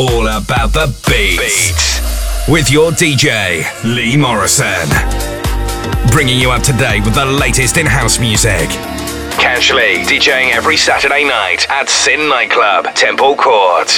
all about the beats. With your DJ, Lee Morrison. Bringing you up to date with the latest in house music. Catch Lee DJing every Saturday night at Sin Nightclub, Temple Court.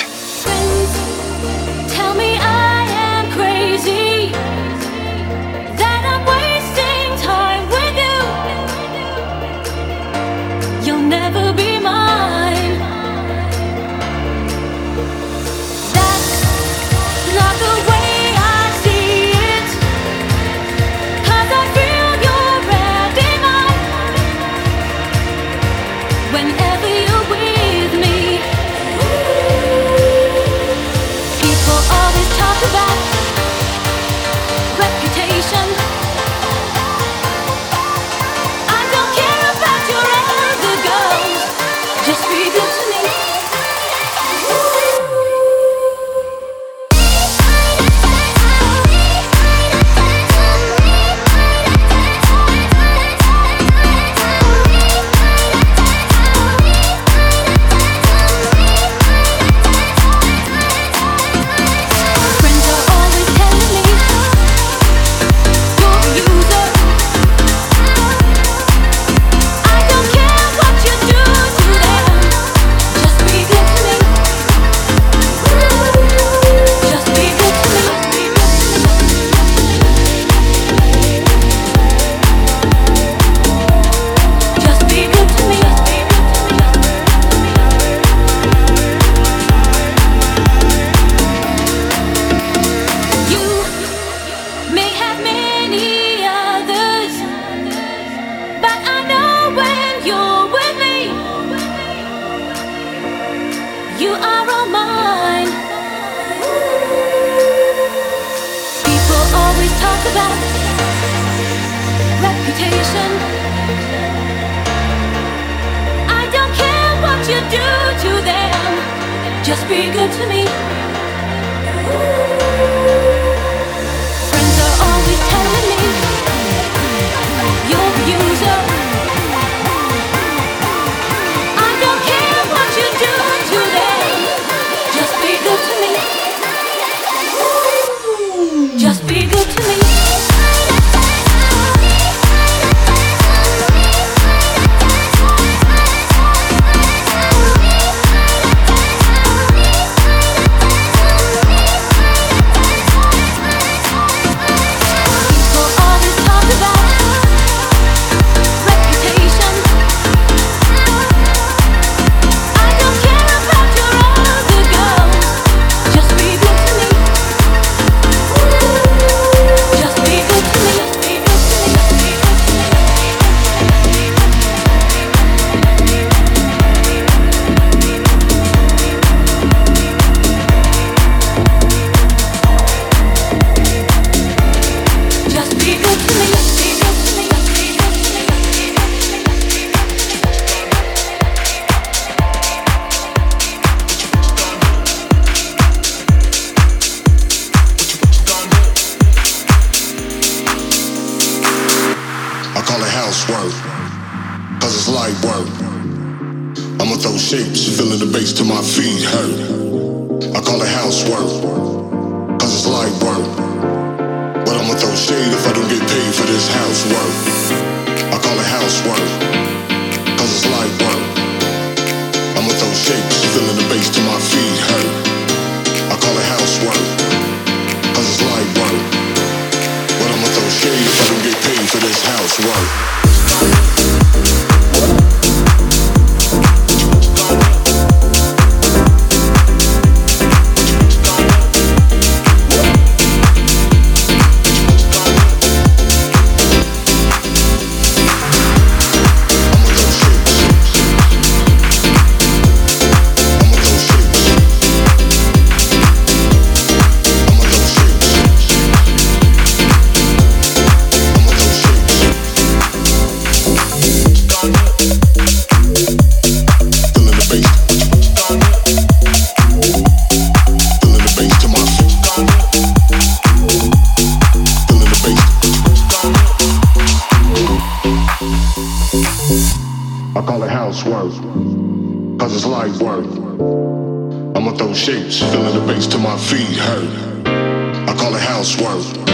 Call it housework,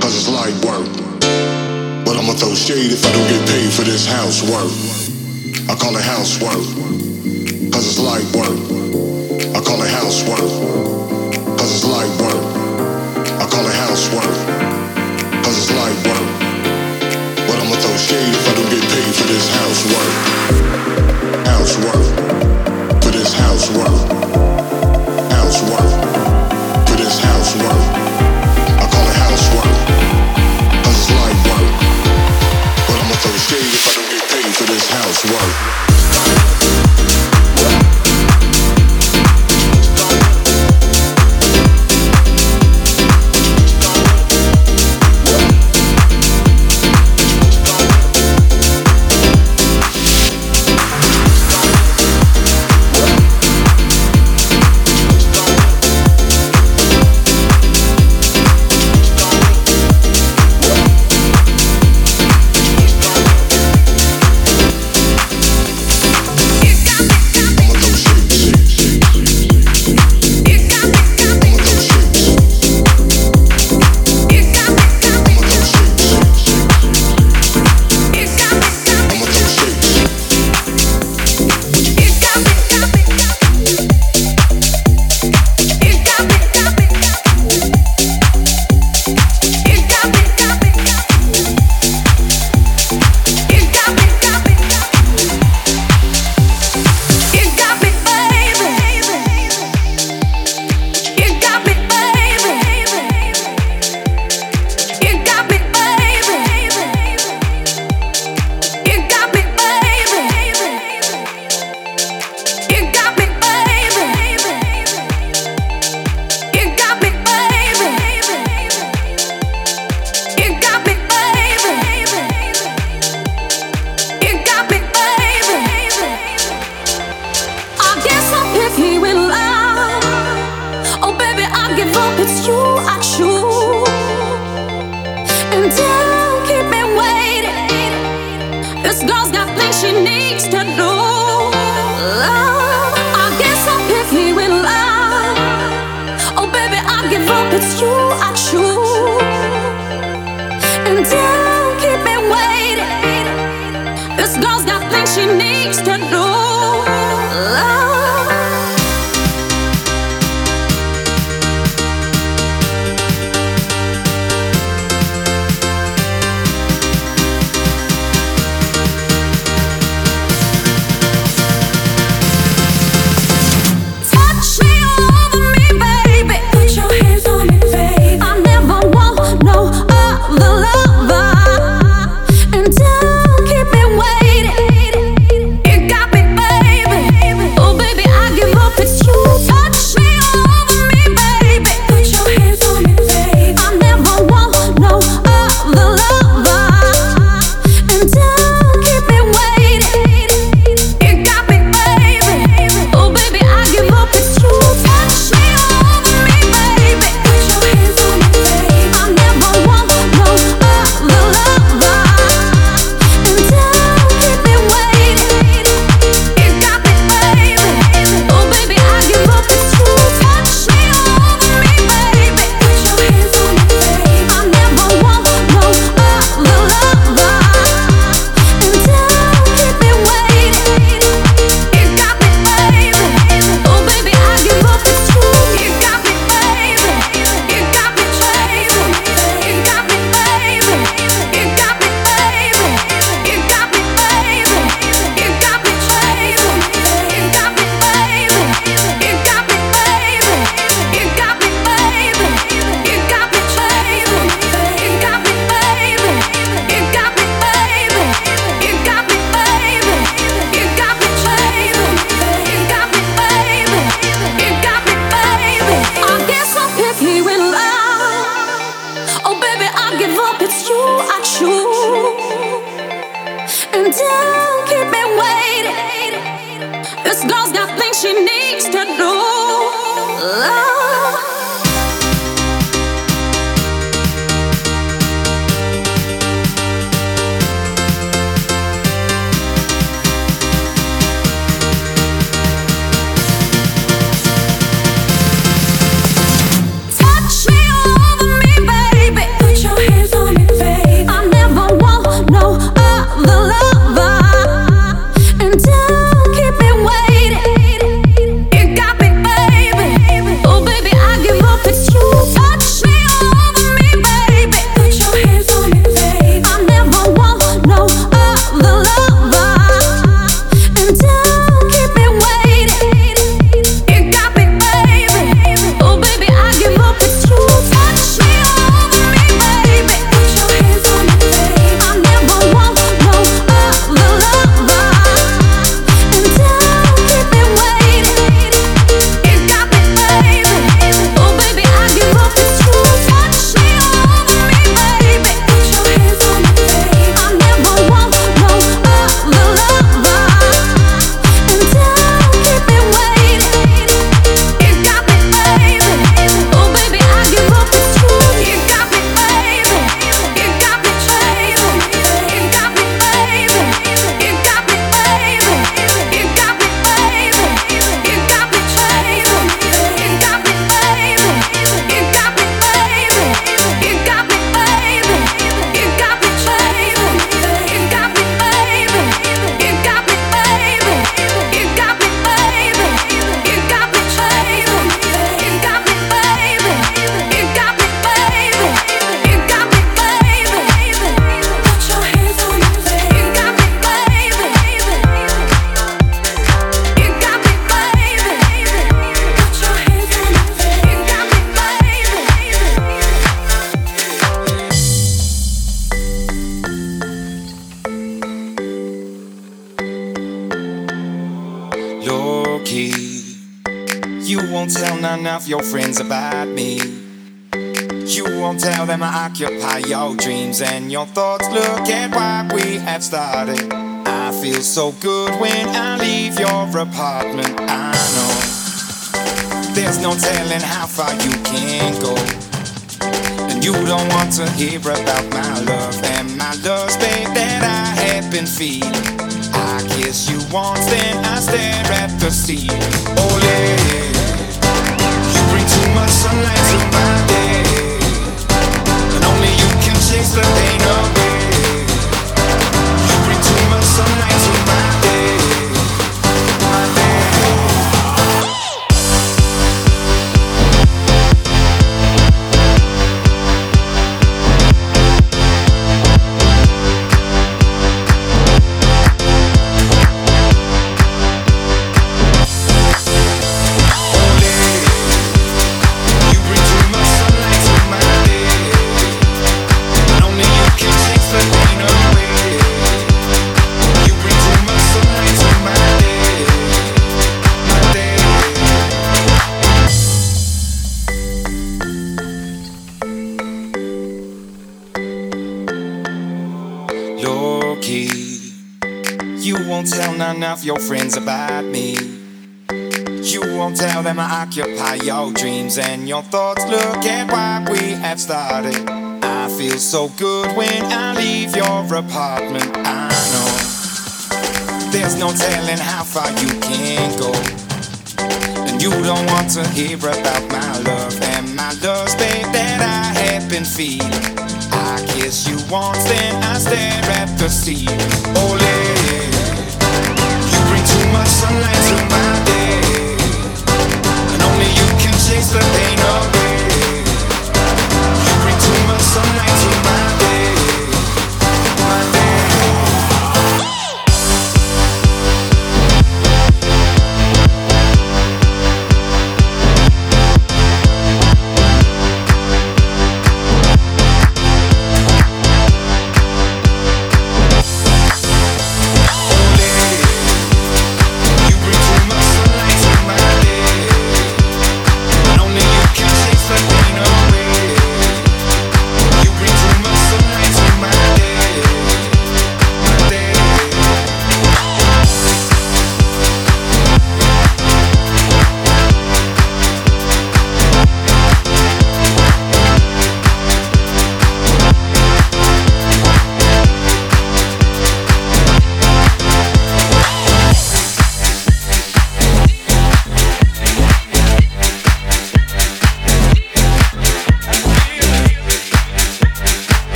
cause it's light work. But I'ma throw shade if I don't get paid for this housework. I call it housework, cause it's light work. I call it housework, cause it's light work. I call it housework, cause it's light work. But I'ma throw shade if I don't get paid for this housework. Housework, for this. Housework, for this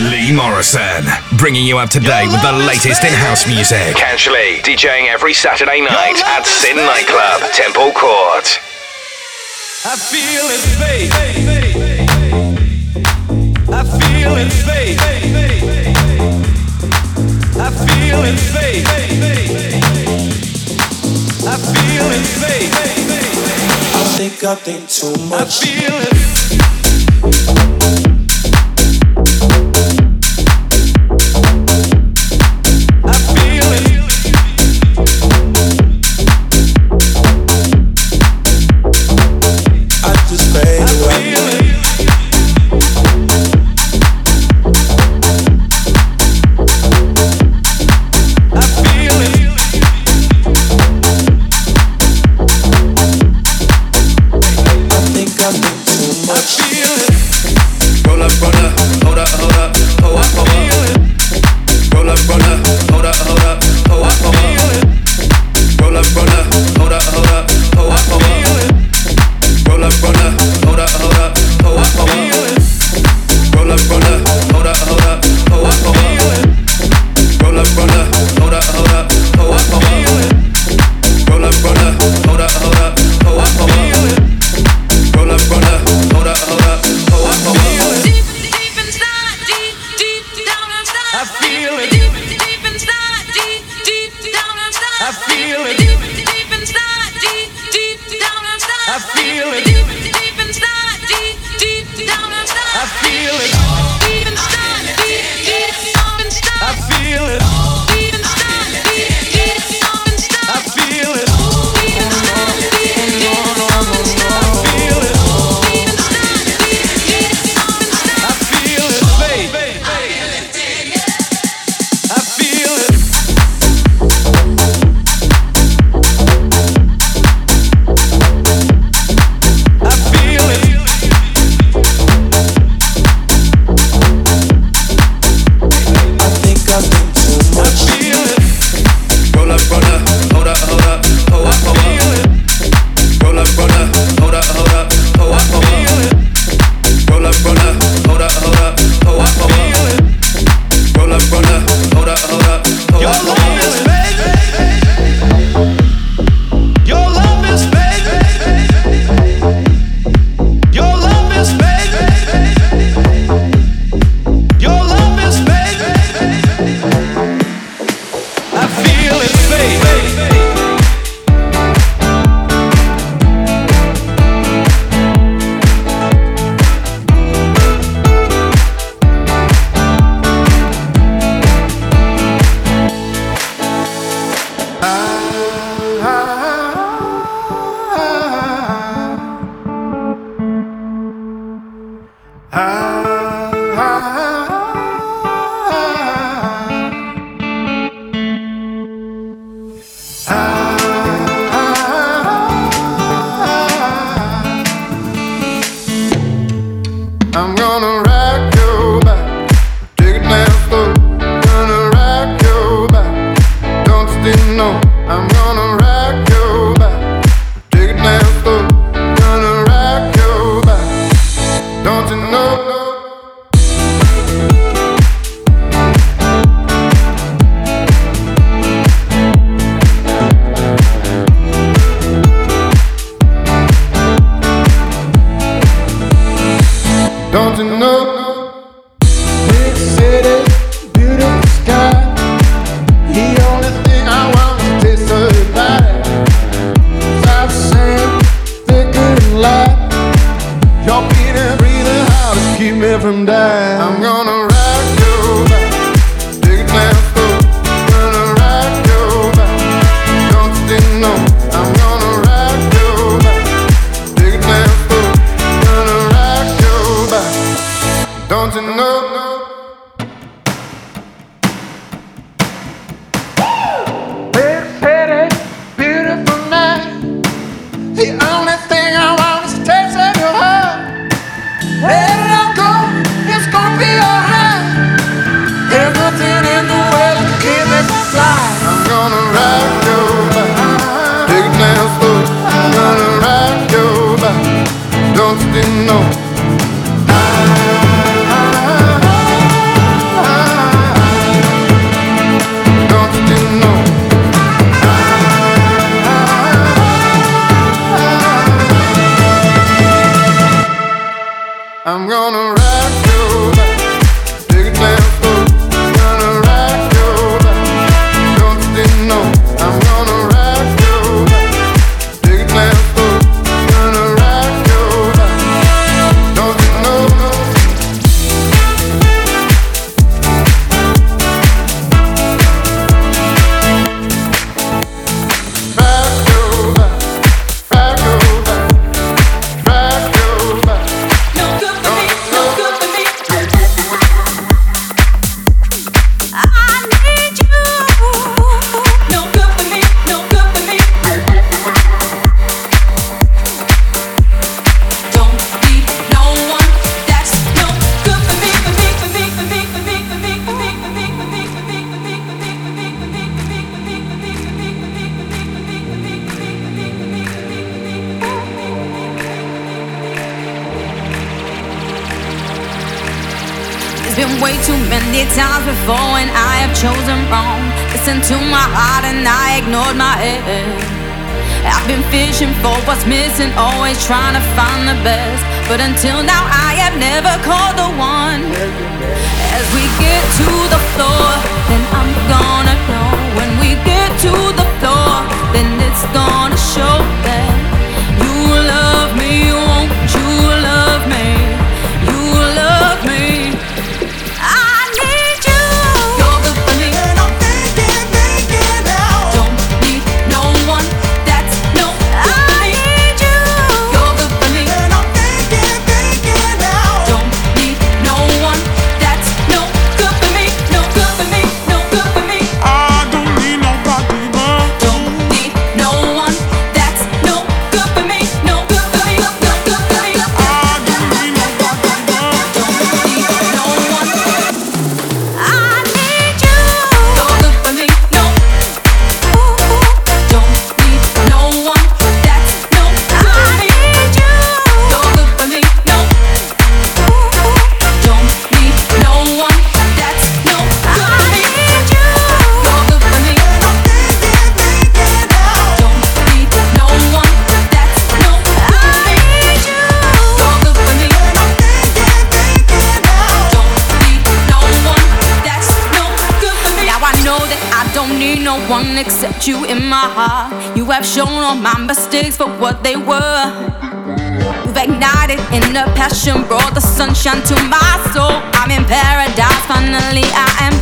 Lee Morrison, bringing you up to date with the latest in house music. Catch Lee DJing every Saturday night at Sin Nightclub, Temple Court. I feel it, babe. I feel it, babe. I feel it, babe. I feel it, babe. I think I think too much. I feel it.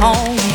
哦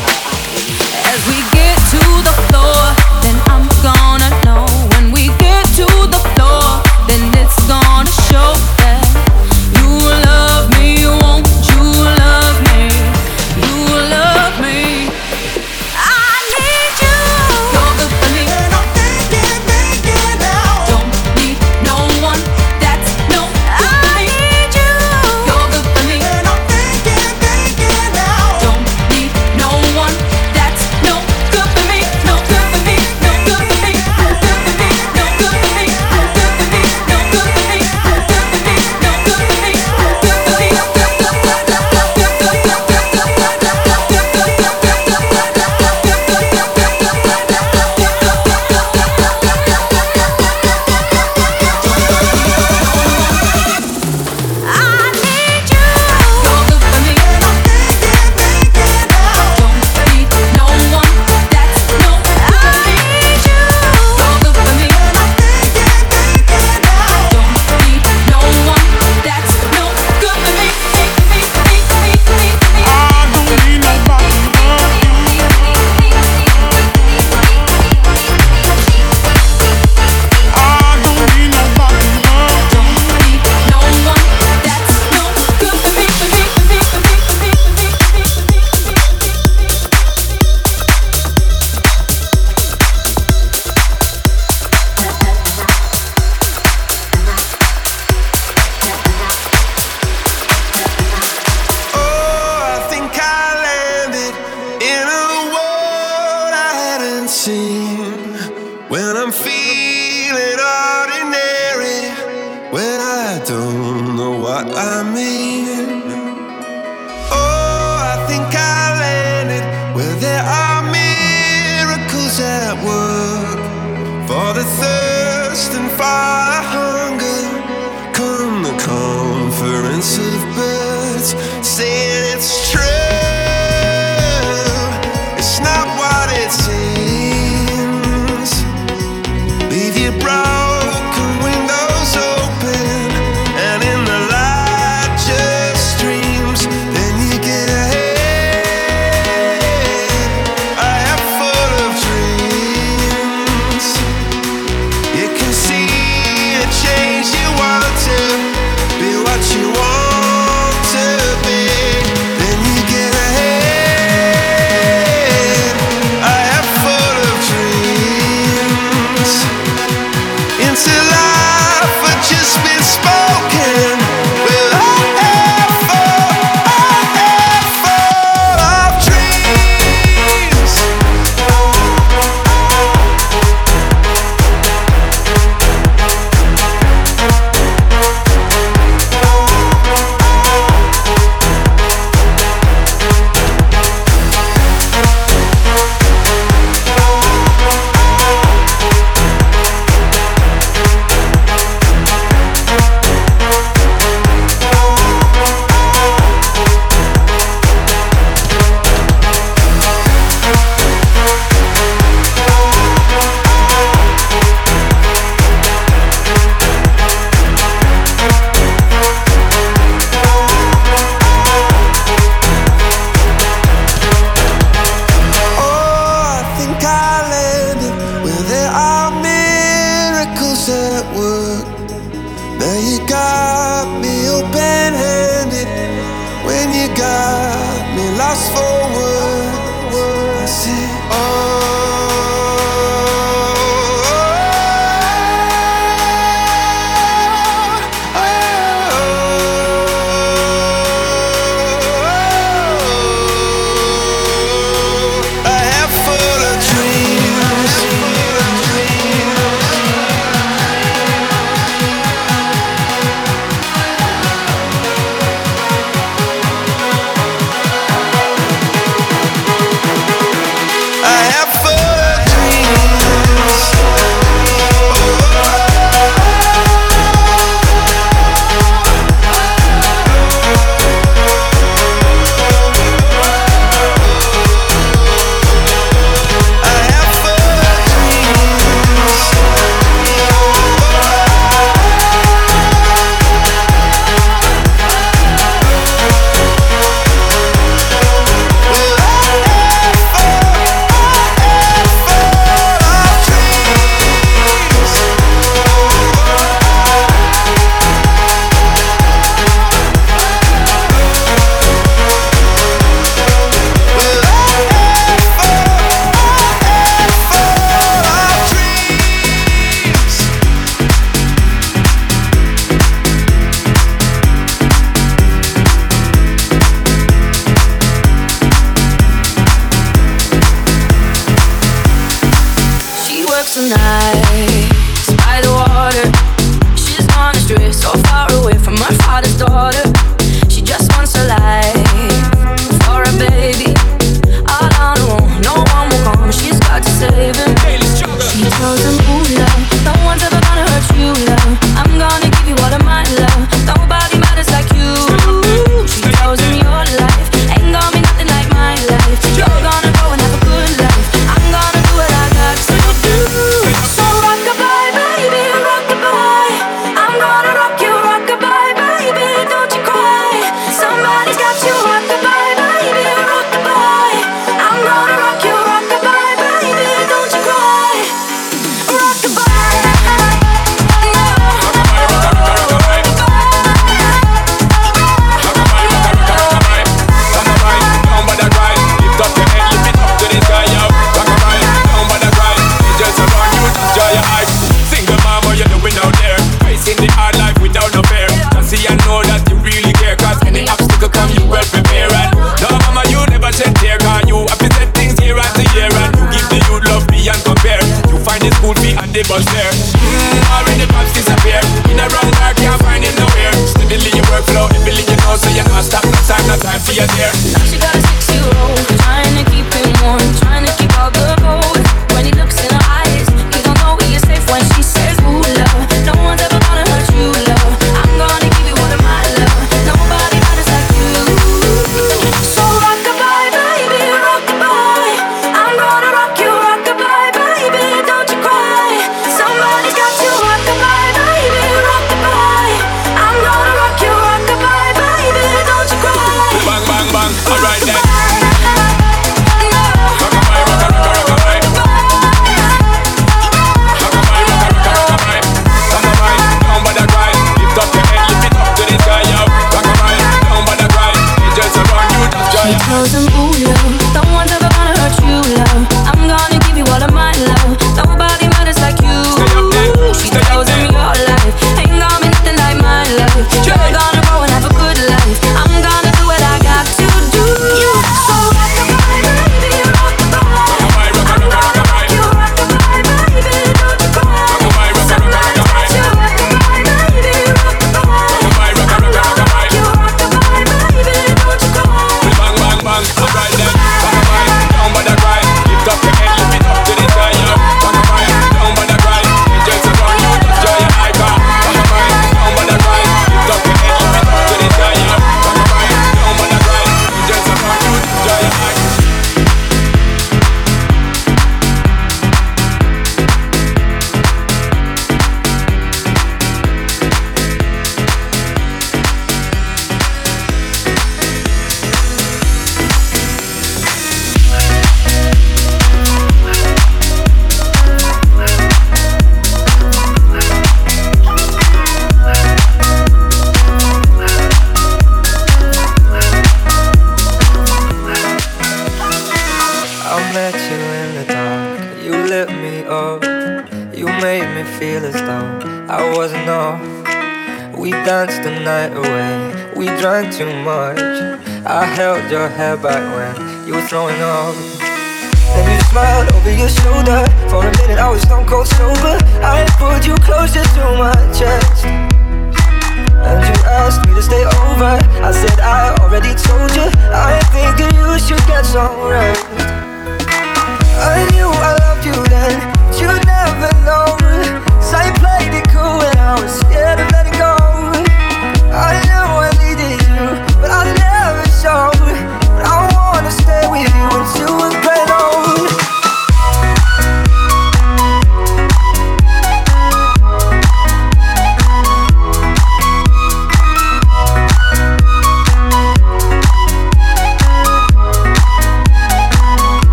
held your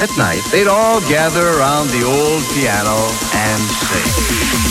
At night, they'd all gather around the old piano and sing.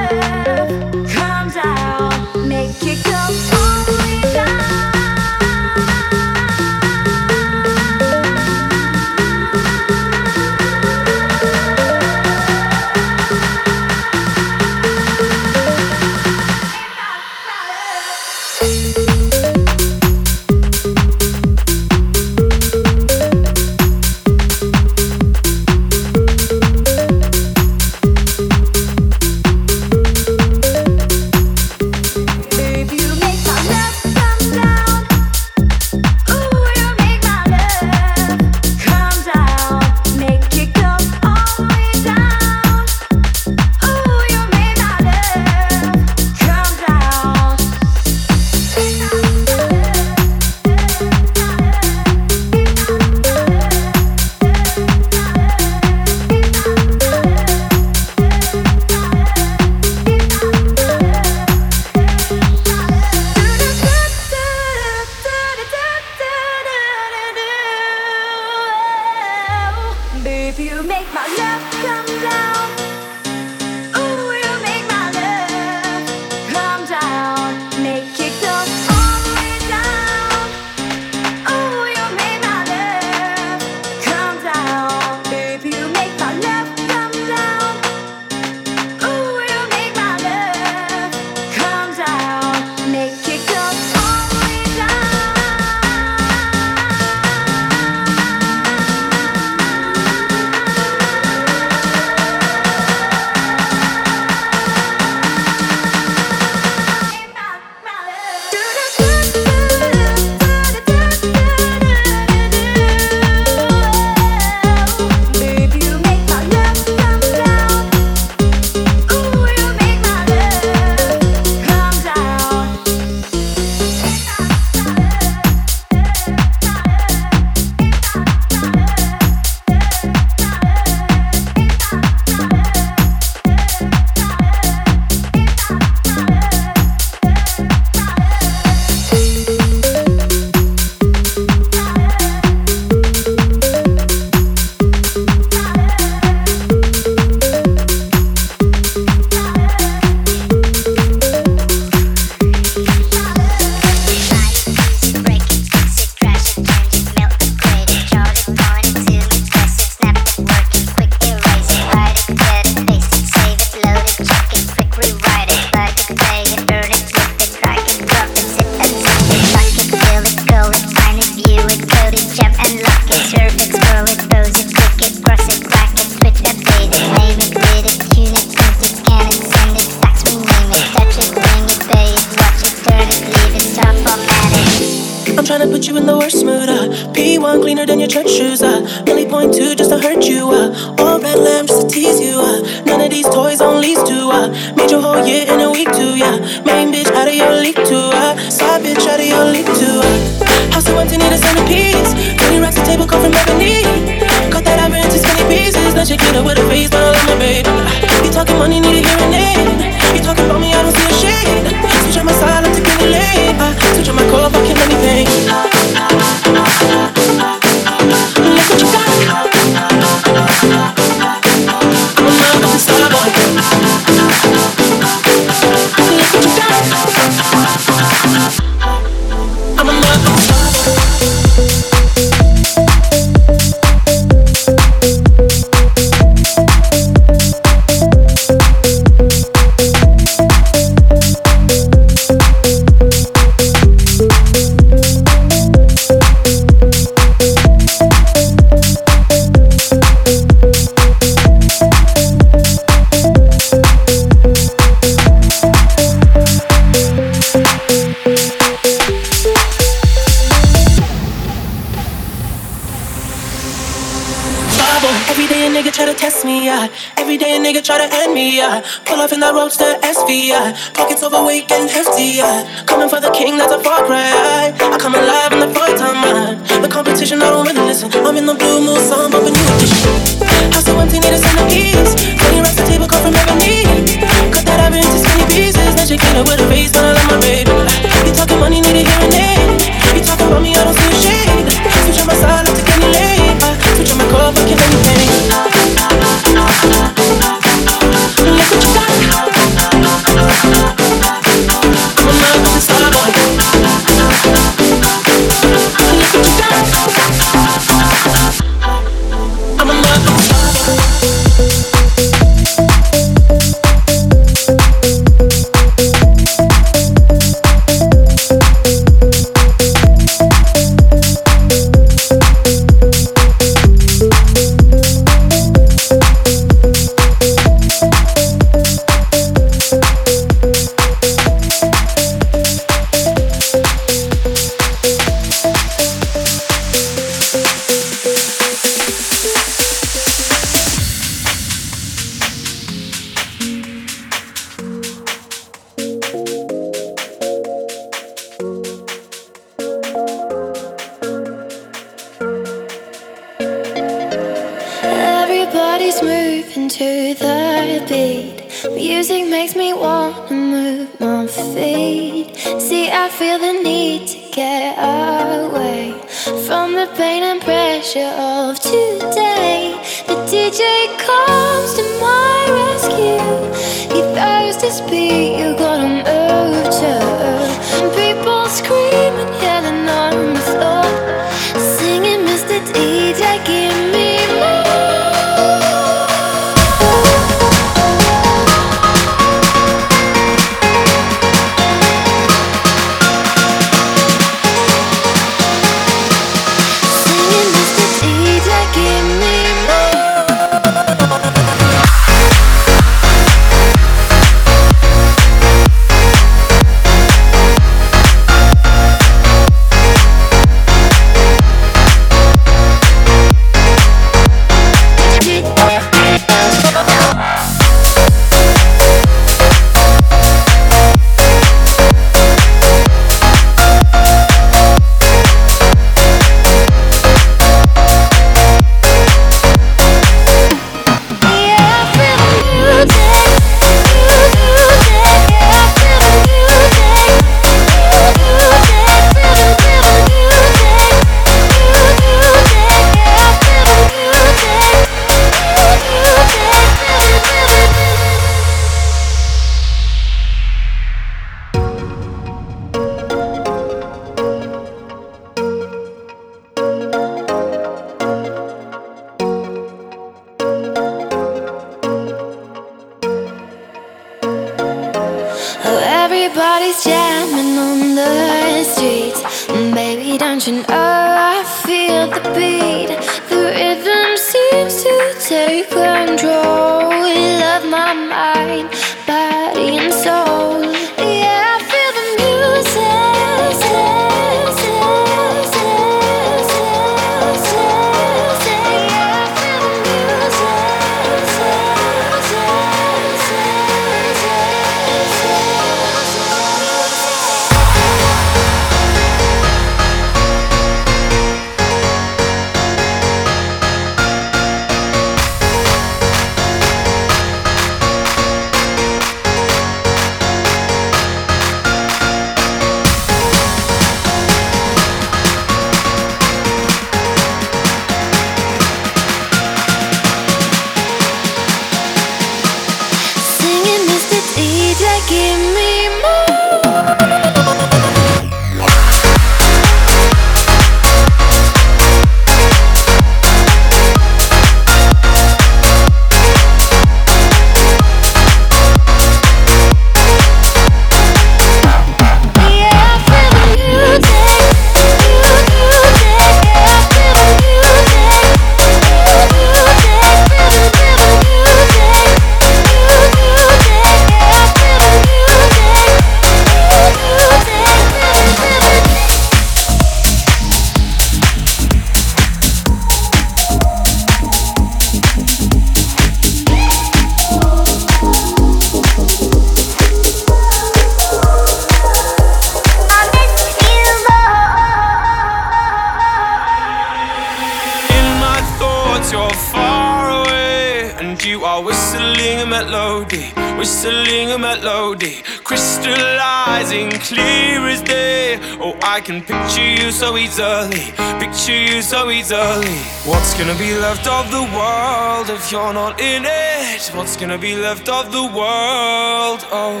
Gonna be left of the world if you're not in it? What's gonna be left of the world? Oh,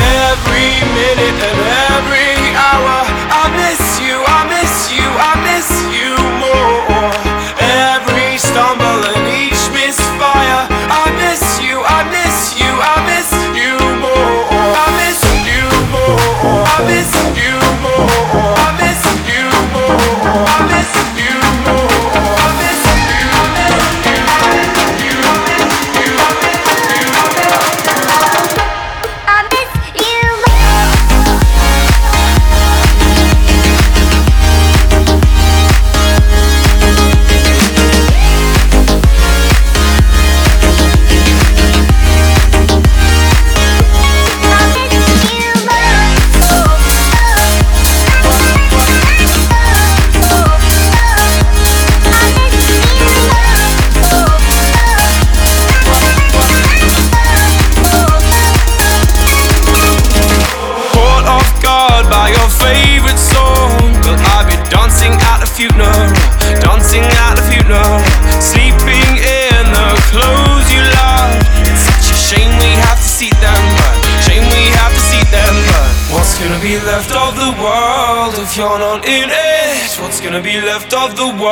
every minute and every hour, I miss you, I miss you, I miss you more. Left of the world?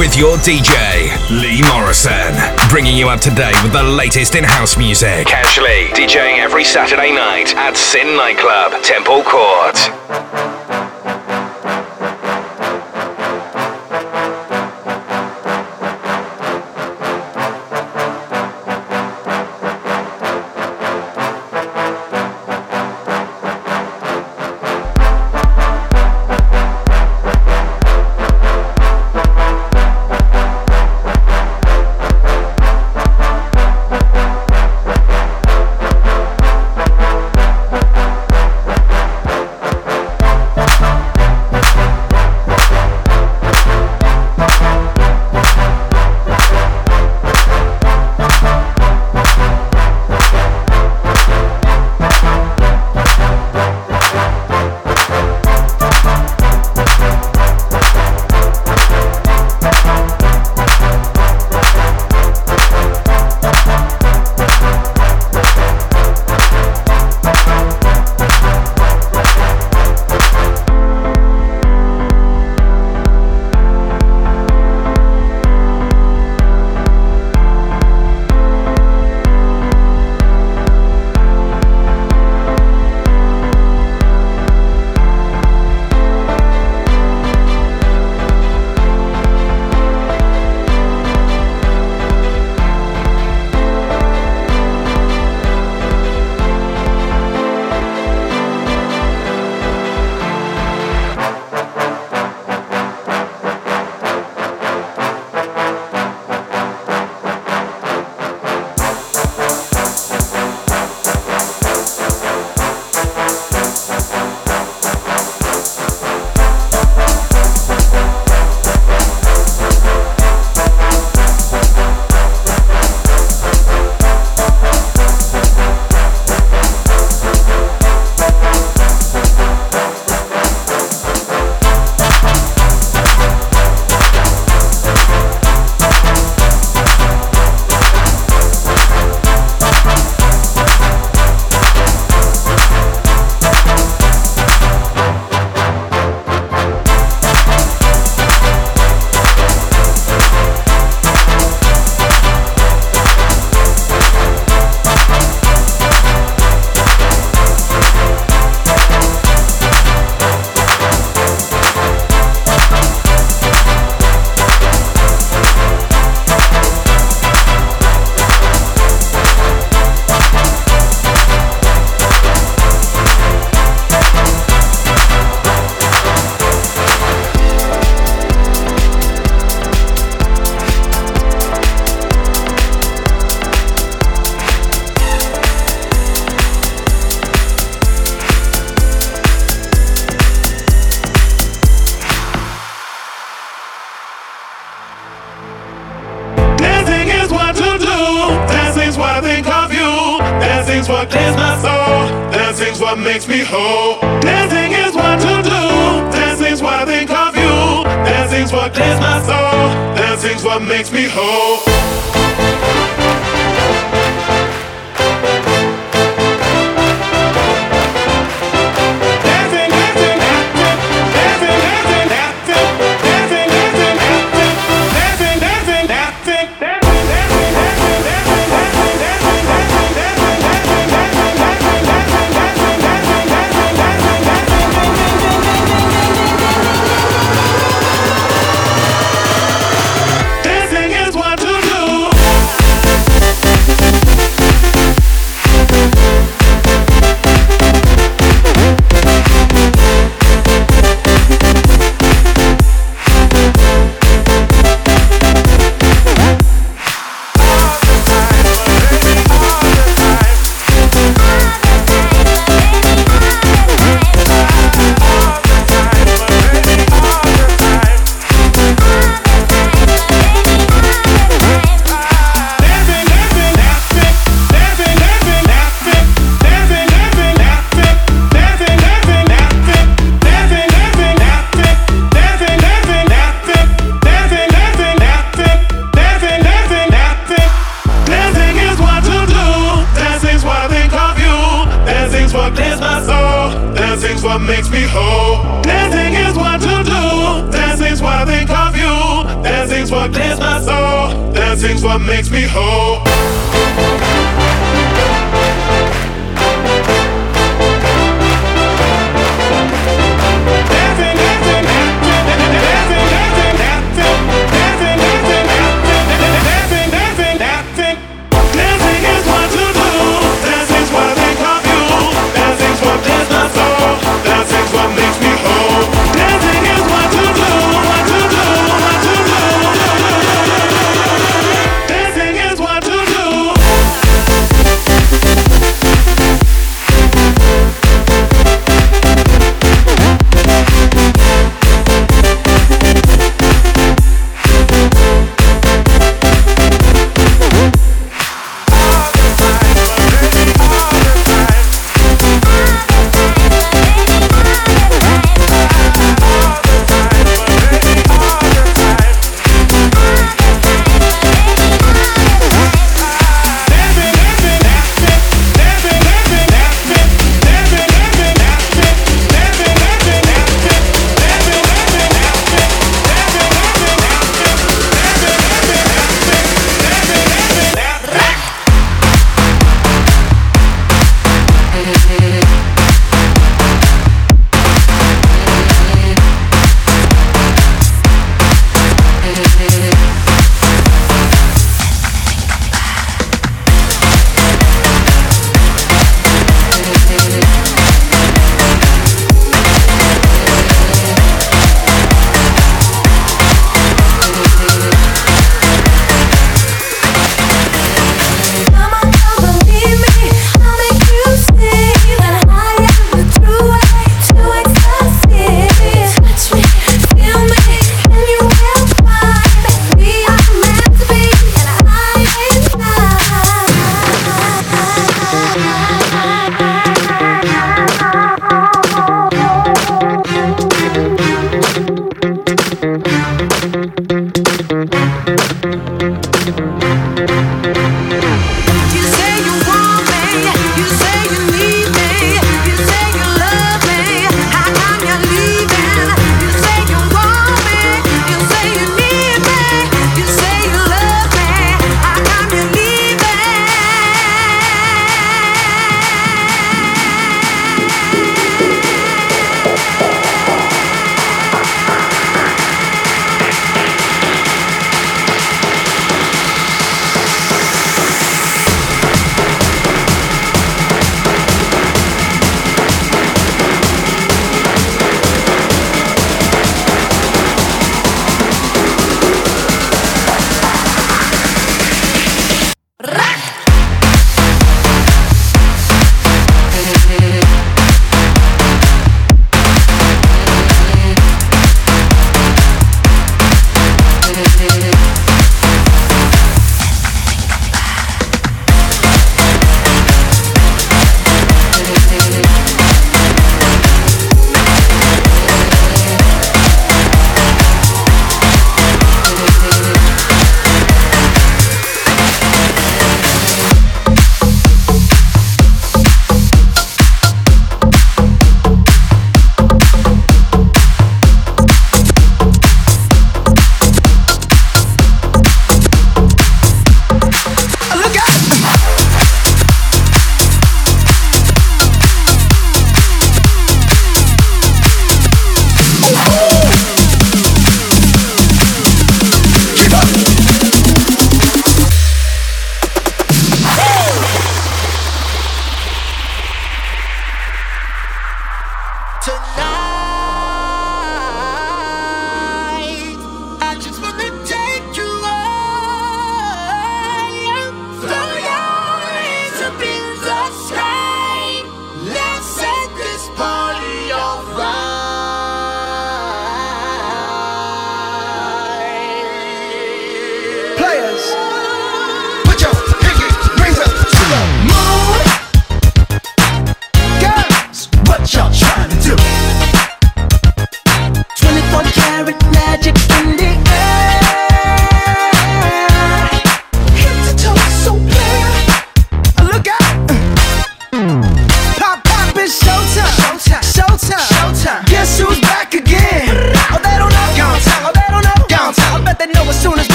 With your DJ, Lee Morrison. Bringing you up to date with the latest in house music. Casually DJing every Saturday night at Sin Nightclub, Temple Court.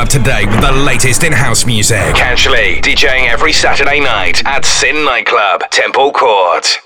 up to date with the latest in house music. Canchley, DJing every Saturday night at Sin Nightclub, Temple Court.